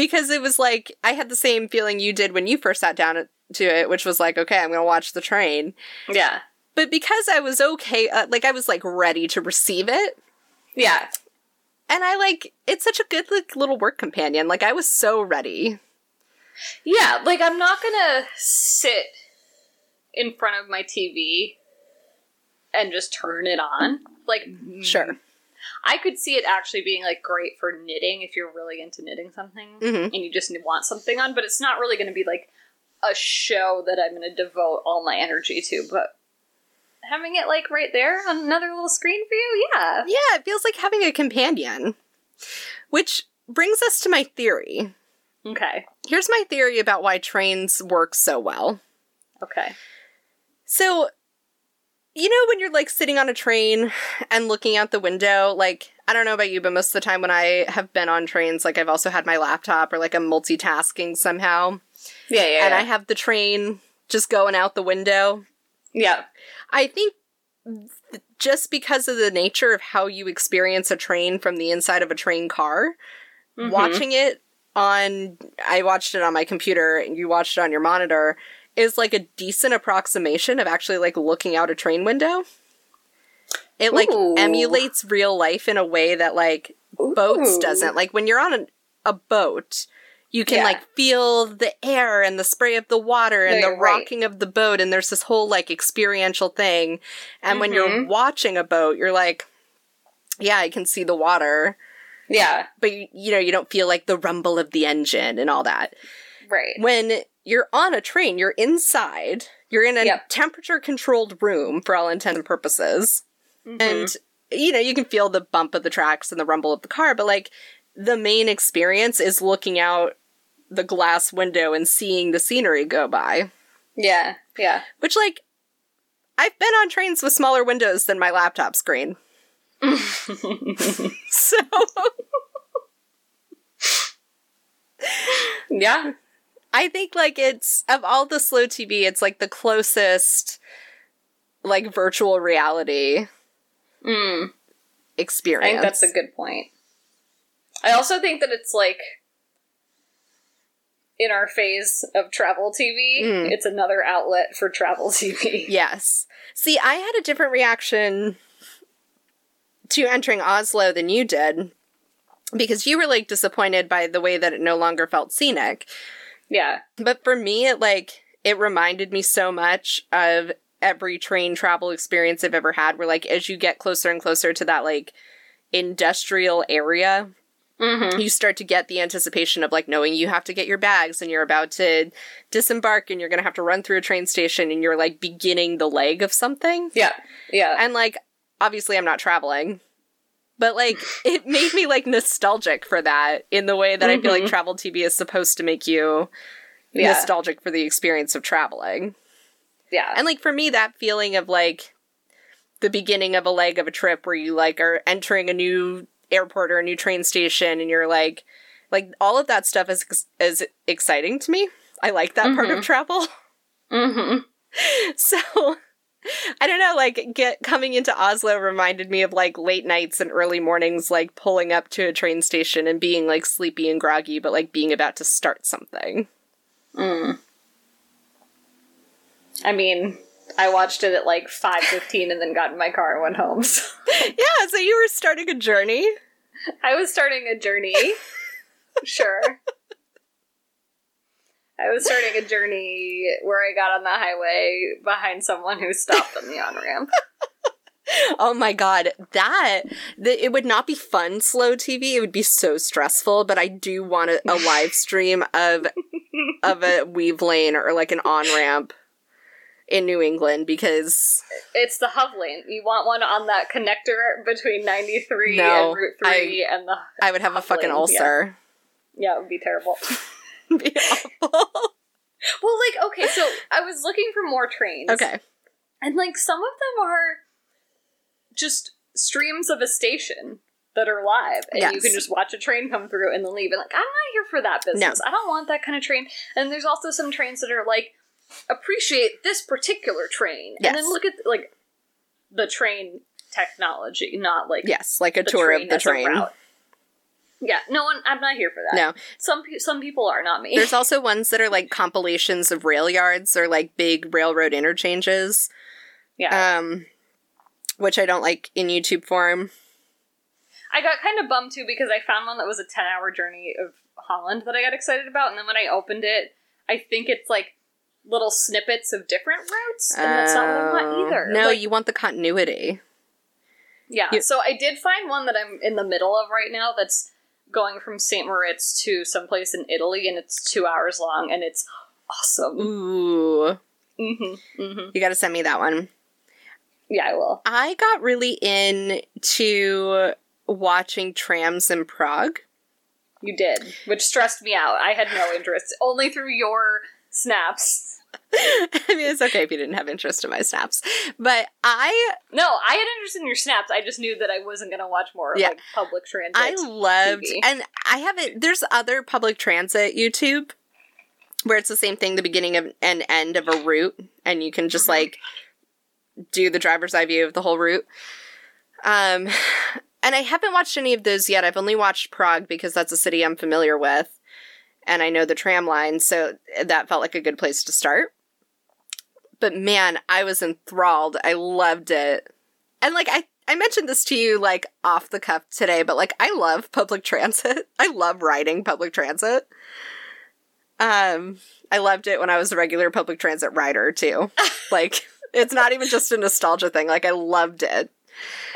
Because it was like I had the same feeling you did when you first sat down to it, which was like, okay, I'm going to watch the train. Yeah. But because I was okay, uh, like I was like ready to receive it, Yeah. and I like it's such a good like little work companion. Like I was so ready. Yeah, like I'm not gonna sit in front of my TV and just turn it on. Like, Sure. I could see it actually being like great for knitting if you're really into knitting something Mhm. and you just want something on, but it's not really gonna be like a show that I'm gonna devote all my energy to. But having it like right there on another little screen for you, yeah. Yeah, it feels like having a companion. Which brings us to my theory. Okay. Here's my theory about why trains work so well. Okay. So, you know, when you're like sitting on a train and looking out the window, like, I don't know about you, but most of the time when I have been on trains, like, I've also had my laptop or like I'm multitasking somehow, Yeah, yeah. and I have the train just going out the window. yeah. I think th- just because of the nature of how you experience a train from the inside of a train car, Mhm. watching it on I watched it on my computer and you watched it on your monitor is like a decent approximation of actually like looking out a train window. It like Ooh. emulates real life in a way that like boats doesn't. Like when you're on a, a boat, you can Yeah. like feel the air and the spray of the water and No, the right. rocking of the boat and there's this whole like experiential thing. And when you're Mhm. watching a boat, you're like yeah, I can see the water Yeah. but you, you know you don't feel like the rumble of the engine and all that Right. when you're on a train you're inside you're in a Yep. temperature controlled room for all intents and purposes Mhm. and you know you can feel the bump of the tracks and the rumble of the car but like the main experience is looking out the glass window and seeing the scenery go by yeah. Yeah. which like i've been on trains with smaller windows than my laptop screen (laughs) (laughs) so yeah. I think like it's of all the slow TV, it's like the closest like virtual reality Mm. I think that's a good point. I also think that it's like in our phase of travel TV, Mm. it's another outlet for travel (laughs) TV. Yes. See, I had a different reaction to entering Oslo than you did because you were like disappointed by the way that it no longer felt scenic. Yeah. But for me, it like it reminded me so much of every train travel experience I've ever had where like as you get closer and closer to that like industrial area, Mm-hmm. you start to get the anticipation of like knowing you have to get your bags and you're about to disembark and you're going to have to run through a train station and you're like beginning the leg of something. Yeah. Yeah. And like obviously I'm not traveling. But like it made me like nostalgic for that in the way that I feel like Mhm. travel TV is supposed to make you Yeah. nostalgic for the experience of traveling. yeah. And like for me that feeling of like the beginning of a leg of a trip where you like are entering a new airport or a new train station and you're like like all of that stuff is is exciting to me. I like that part of Mhm. travel. (laughs) Mm-hmm. So I like get coming into Oslo reminded me of like late nights and early mornings, like pulling up to a train station and being like sleepy and groggy, but like being about to start something. Mm. I mean, I watched it at like five fifteen and then got in my car and went home. (laughs) So Yeah, so you were starting a journey. I was starting a journey. (laughs) sure. I was starting a journey where I got on the highway behind someone who stopped on the on ramp. (laughs) Oh my god, that the, it would not be fun slow TV. It would be so stressful. But I do want a, a live (laughs) stream of of a weave lane or like an on ramp in New England because It's the Hub lane. You want one on that connector between 93 No, and Route 3 and the. I would have a fucking lane, ulcer. Yeah, it would be terrible. (laughs) (laughs) Be awful. Well, like, okay, so I was looking for more trains. okay. And, like, some of them are just streams of a station that are live. And you can just watch a train come through and then leave. And, like, I'm not here for that business. I don't want that kind of train. And there's also some trains that are, like, appreciate this particular train. And then look at, like, the train technology, not, like, Yes, like a tour of the train. Yeah, no one. I'm not here for that. No. some pe- some people are not me. There's also ones that are (laughs) like compilations of rail yards or like big railroad interchanges, yeah, um, which I don't like in YouTube form. I got kind of bummed too because I found one that was a 10 hour journey of Holland that I got excited about, and then when I opened it, I think it's like little snippets of different routes, and that's not what I want Oh. either. No, Like, you want the continuity. yeah. you- So I did find one that I'm in the middle of right now that's going from St. Moritz to someplace in Italy, and it's two hours long, and it's awesome. Ooh, hmm hmm you got to send me that one. Yeah, I will. I got really into watching trams in Prague. You did, which stressed me out. I had no interest, only through your snaps. (laughs) I mean, it's okay if you didn't have interest in my snaps, but I No, I had interest in your snaps. I just knew that I wasn't going to watch more Yeah. like public transit. I loved, TV. and I haven't. There's other public transit YouTube where it's the same thing, the beginning of and end of a route, and you can just Mhm. like do the driver's eye view of the whole route. Um, (sighs) and I haven't watched any of those yet. I've only watched Prague because that's a city I'm familiar with, and I know the tram line, so that felt like a good place to start. But man, I was enthralled. I loved it. And like I I mentioned this to you like off the cuff today, but like I love public (laughs) transit. I love riding public transit. Um I loved it when I was a regular public transit rider too. (laughs) like it's not even just a nostalgia thing. Like I loved it.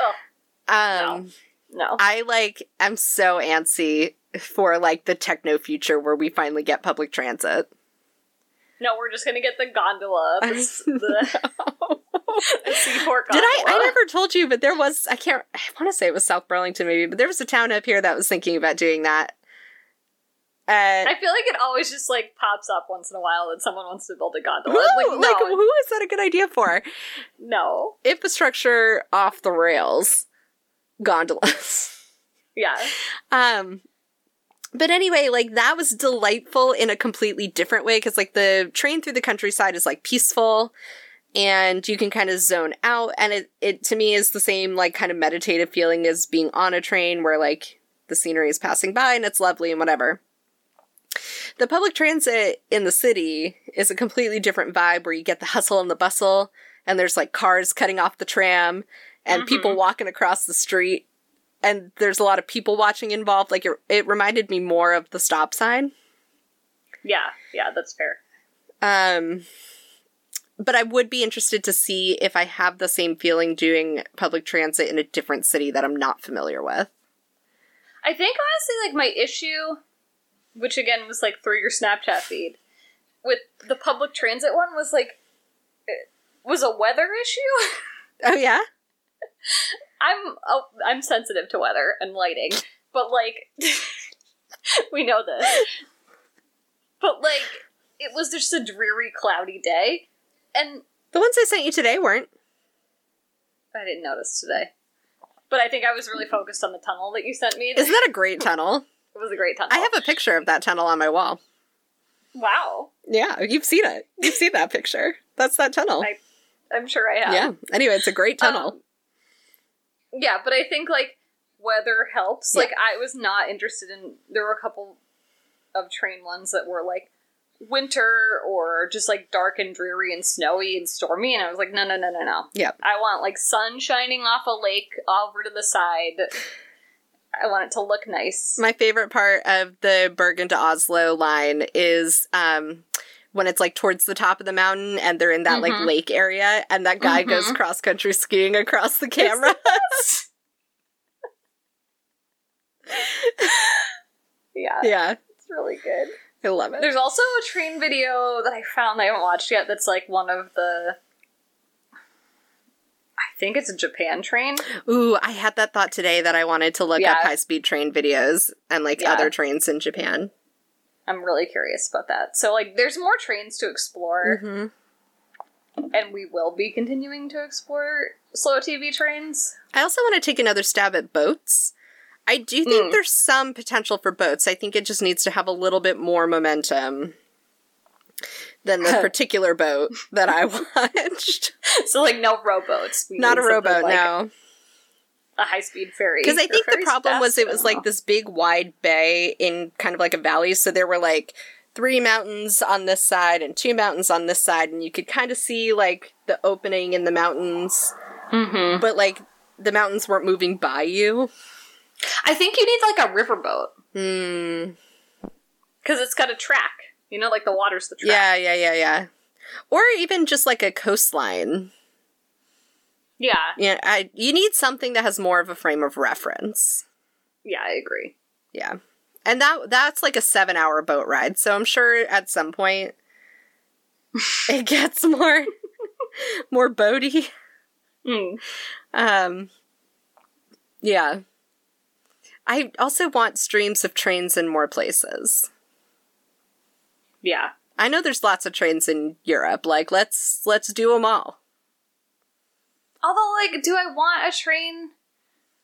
Oh, um no. I like am so antsy for like the techno future where we finally get public transit. No, we're just going to get the gondola. (laughs) The, the, (laughs) the seaport Did. I? I never told you, but there was. I can't. I want to say it was South Burlington, maybe, but there was a town up here that was thinking about doing that. Uh, I feel like it always just like pops up once in a while that someone wants to build a gondola. who, like, like, who is that a good idea for? no. Infrastructure off the rails, gondolas. (laughs) Yeah. Um, but anyway, like that was delightful in a completely different way because like the train through the countryside is like peaceful and you can kind of zone out and it, it to me is the same like kind of meditative feeling as being on a train where like the scenery is passing by and it's lovely and whatever. The public transit in the city is a completely different vibe where you get the hustle and the bustle and there's like cars cutting off the tram and Mhm. people walking across the street and there's a lot of people watching involved. Like it, it reminded me more of the stop sign. Yeah. Yeah, that's fair. Um, but I would be interested to see if I have the same feeling doing public transit in a different city that I'm not familiar with. I think honestly, like my issue, which again was like through your Snapchat feed, with the public transit one was like, it was a weather issue. (laughs) Oh yeah, I'm oh, I'm sensitive to weather and lighting, but like (laughs) we know this. But like it was just a dreary, cloudy day, and the ones I sent you today weren't. I didn't notice today. But I think I was really focused on the tunnel that you sent me. Isn't that a great tunnel? it was a great tunnel. I have a picture of that tunnel on my wall. wow. Yeah, you've seen it. You've seen that picture. That's that tunnel. I- I'm sure I have. yeah. Anyway, it's a great tunnel. Um, yeah, but I think like weather helps. Yeah. Like I was not interested in. There were a couple of train ones that were like winter or just like dark and dreary and snowy and stormy, and I was like, no, no, no, no, no. Yep. I want like sun shining off a lake over to the side. I want it to look nice. My favorite part of the Bergen to Oslo line is um, when it's like towards the top of the mountain and they're in that like Mhm. lake area and that guy goes Mhm. cross country skiing across the camera. (laughs) yeah, yeah, it's really good. I love it. There's also a train video that I found that I haven't watched yet that's like one of the I think it's a Japan train. Ooh, I had that thought today that I wanted to look Yeah. up high speed train videos and like Yeah. other trains in Japan. I'm really curious about that. So like there's more trains to explore hmm and we will be continuing to explore slow TV trains. I also want to take another stab at boats. I do think Mm. there's some potential for boats. I think it just needs to have a little bit more momentum than the (laughs) particular boat that I (laughs) watched. So like no rowboats. We Not a rowboat, like no. A high speed ferry. Because I think the problem was it was like this big wide bay in kind of like a valley. So there were like three mountains on this side and two mountains on this side, and you could kind of see like the opening in the mountains, Mhm. but like the mountains weren't moving by you. I think you need like a riverboat Hmm. because it's got a track. You know, like the water's the track. Yeah, yeah, yeah, yeah. Or even just like a coastline. Yeah. Yeah, I you need something that has more of a frame of reference. Yeah, I agree. Yeah. And that that's like a 7-hour boat ride. So I'm sure at some point (laughs) it gets more more boaty. Mm. Um Yeah. I also want streams of trains in more places. Yeah. I know there's lots of trains in Europe. Like let's let's do them all. Although, like, do I want a train?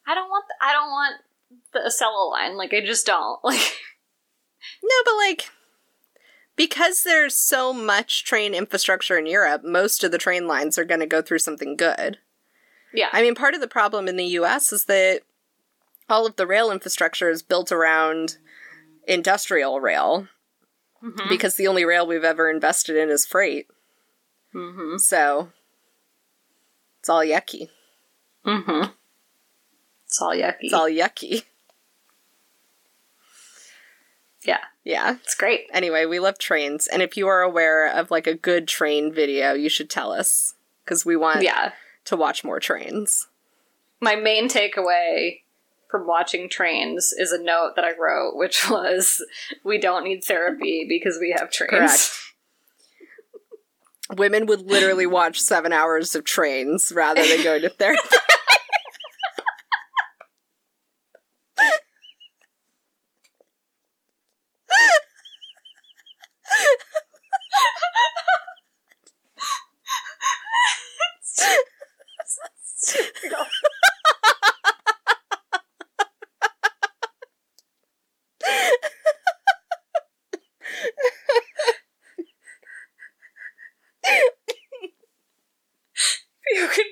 I don't want. The, I don't want the Acela line. Like, I just don't. (laughs) Like, No, but like because there's so much train infrastructure in Europe, most of the train lines are going to go through something good. yeah. I mean, part of the problem in the US is that all of the rail infrastructure is built around industrial rail Mhm. because the only rail we've ever invested in is freight. Mhm. So it's all yucky. Mm-hmm. It's all yucky. It's all yucky. yeah. Yeah. It's great. Anyway, we love trains, and if you are aware of like a good train video, you should tell us because we want Yeah. to watch more trains. My main takeaway from watching trains is a note that I wrote, which (laughs) was, "We don't need therapy because we have trains." Correct. Women would literally watch seven hours of trains rather than going to therapy. If you can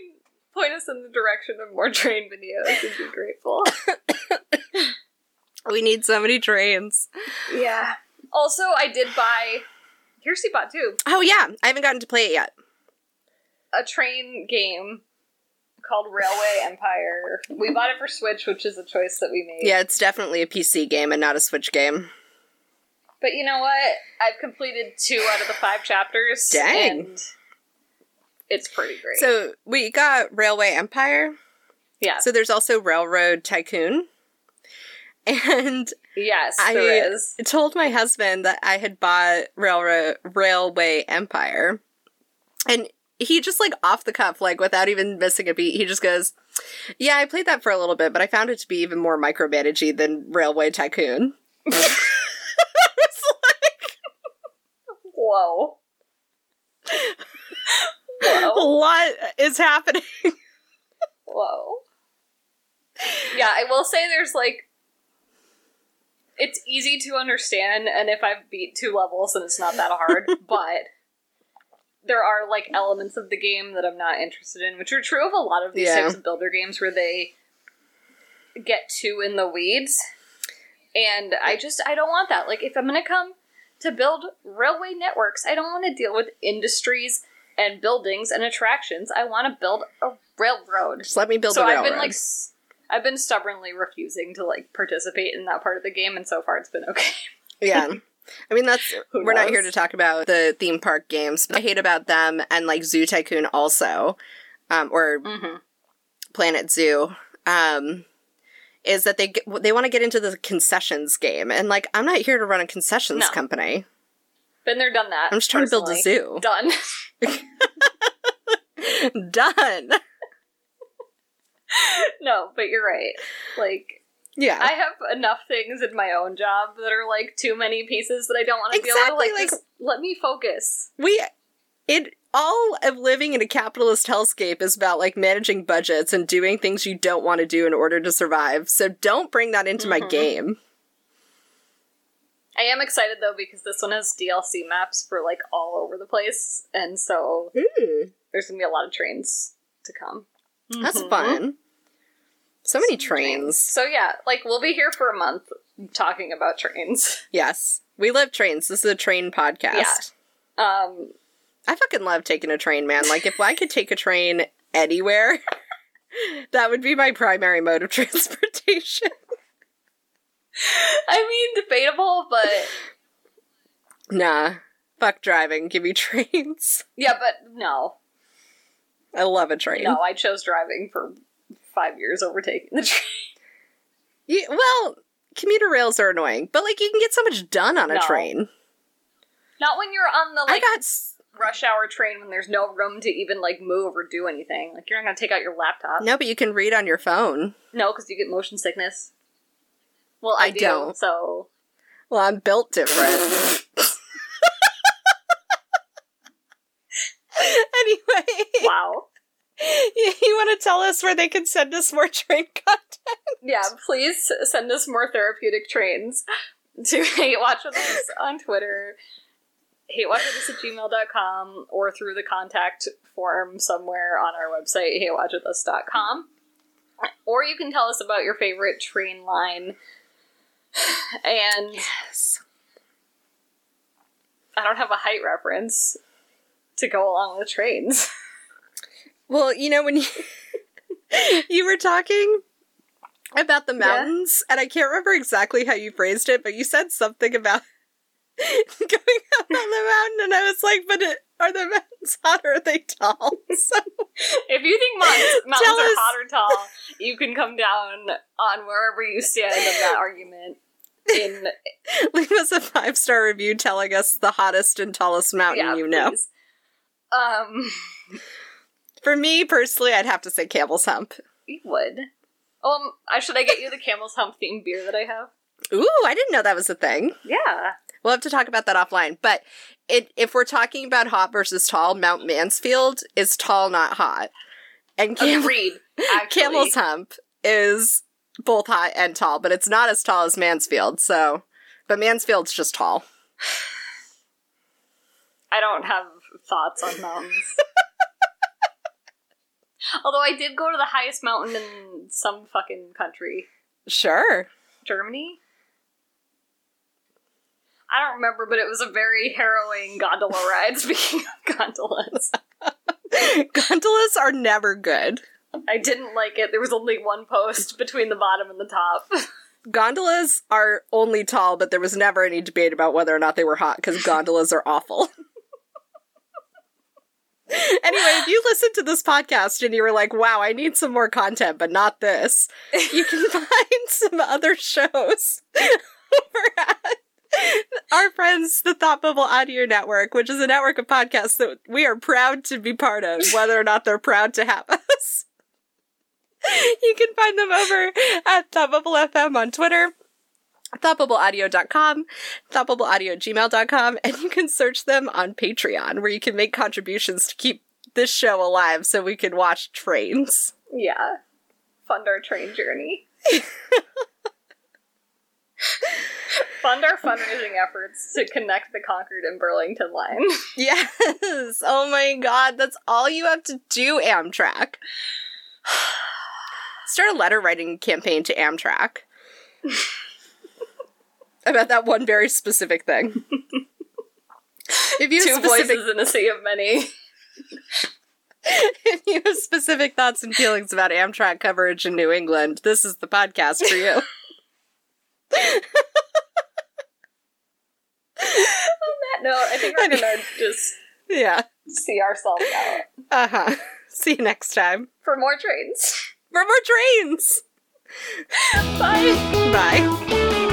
point us in the direction of more train videos, we'd be grateful. (coughs) we need so many trains. Yeah. Also, I did buy. Here's bought too. Oh yeah, I haven't gotten to play it yet. a train game called Railway Empire. We bought it for Switch, which is a choice that we made. Yeah, it's definitely a PC game and not a Switch game. But you know what? I've completed two out of the five chapters. Dang. And it's pretty great. So we got Railway Empire. yeah. So there's also Railroad Tycoon. (laughs) And yes, I there is. told my husband that I had bought Railroad Railway Empire. And he just like off the cuff, like without even missing a beat, he just goes, Yeah, I played that for a little bit, but I found it to be even more micromanagey than Railway Tycoon. (laughs) I was like, Whoa. (laughs) What is happening? (laughs) Whoa. Yeah, I will say there's like it's easy to understand, and if I've beat two levels, then it's not that hard. (laughs) but there are like elements of the game that I'm not interested in, which are true of a lot of these Yeah. types of builder games where they get too in the weeds. And I just I don't want that. Like if I'm gonna come to build railway networks, I don't want to deal with industries and buildings and attractions. I want to build a railroad. Just let me build so a I've railroad. been like I've been stubbornly refusing to like participate in that part of the game, and so far it's been okay. (laughs) yeah. I mean, that's (laughs) we're not here to talk about the theme park games. I hate about them and like Zoo Tycoon also, um, or mm-hmm. Planet Zoo, um, is that they they want to get into the concessions game, and like I'm not here to run a concessions No. company. Been there, done that. I'm just trying to build a zoo. Done. (laughs) Done. no, but you're right. Like Yeah. I have enough things in my own job that are like too many pieces that I don't want to deal Exactly, with. Like, like- let me focus. we it all of living in a capitalist hellscape is about like managing budgets and doing things you don't want to do in order to survive. So don't bring that into my Mhm. game. I am excited though because this one has DLC maps for like all over the place, and so there's gonna be a lot of trains to come. That's Mhm. fun. So many trains. So yeah, like we'll be here for a month talking about trains. (laughs) Yes. We love trains. This is a train podcast. Um, I fucking love taking a train, man. Like if I could take a train anywhere, (laughs) that would be my primary mode of (laughs) transportation. (laughs) I mean, debatable, but nah. Fuck driving. Give me (laughs) trains. yeah, but no, I love a train. no, I chose driving for five years over taking the (laughs) train. Yeah, well, commuter rails are annoying, but like you can get so much done on a No. train. Not when you're on the I got rush hour train when there's no room to even like move or do anything. Like you're not gonna take out your laptop. no, but you can read on your phone. No, because you get motion sickness. Well, I, I do. don't. So Well, I'm built different. (laughs) anyway, wow. you, you want to tell us where they can send us more train (laughs) content? Yeah, please send us more therapeutic trains to (laughs) hate watch with us on Twitter, hate watch with us at gmail.com, or through the contact form somewhere on our website, hatewatchwithus.com. Or you can tell us about your favorite train line. And Yes. I don't have a height reference to go along with trains. Well, you know when you (laughs) you were talking about the Yeah. mountains, and I can't remember exactly how you phrased it, but you said something about (laughs) going up on the mountain, and I was like, "But it, are the mountains hot or are they tall?" (laughs) So If you think mountains, (laughs) mountains are us- hot or tall, you can come down on wherever you stand of that argument. In (laughs) leave us a five star review telling us the hottest and tallest mountain yeah, you know. please. Um, For me personally, I'd have to say Camel's Hump. you would. Um, I should I get you the Camel's Hump themed beer that I have? Ooh, I didn't know that was a thing. Yeah. We'll have to talk about that offline. But it, if we're talking about hot versus tall, Mount Mansfield is tall, not hot. And Cam- Agreed. (laughs) Camel's Hump is both hot and tall, but it's not as tall as Mansfield. So, but Mansfield's just tall. (sighs) I don't have thoughts on mountains. (laughs) Although I did go to the highest mountain in some fucking country. Sure. Germany? I don't remember, but it was a very harrowing gondola ride. (laughs) Speaking of gondolas, (laughs) Gondolas are never good. I didn't like it. There was only one post between the bottom and the top. (laughs) Gondolas are only tall, but there was never any debate about whether or not they were hot because gondolas are awful. anyway, if you listen to this podcast and you were like, wow, I need some more content, but not this, you can find some other shows over at our friends, the Thought Bubble Audio Network, which is a network of podcasts that we are proud to be part of, whether or not they're proud to have us. You can find them over at Thought Bubble FM on Twitter, thoughtbubbleaudio.com, thoughtbubbleaudio@gmail.com, and you can search them on Patreon, where you can make contributions to keep this show alive so we can watch trains. yeah. fund our train journey. (laughs) (laughs) fund our fundraising efforts to connect the Concord and Burlington line. (laughs) Yes. Oh my god, that's all you have to do, Amtrak. (sighs) Start a letter writing campaign to Amtrak. (laughs) About that one very specific thing. If you Two specific, voices in a sea of many. if you have specific thoughts and feelings about Amtrak coverage in New England, this is the podcast for you. That note, I think we're gonna just yeah. see ourselves out Uh huh. See you next time for more trains. for more trains. Bye. Bye.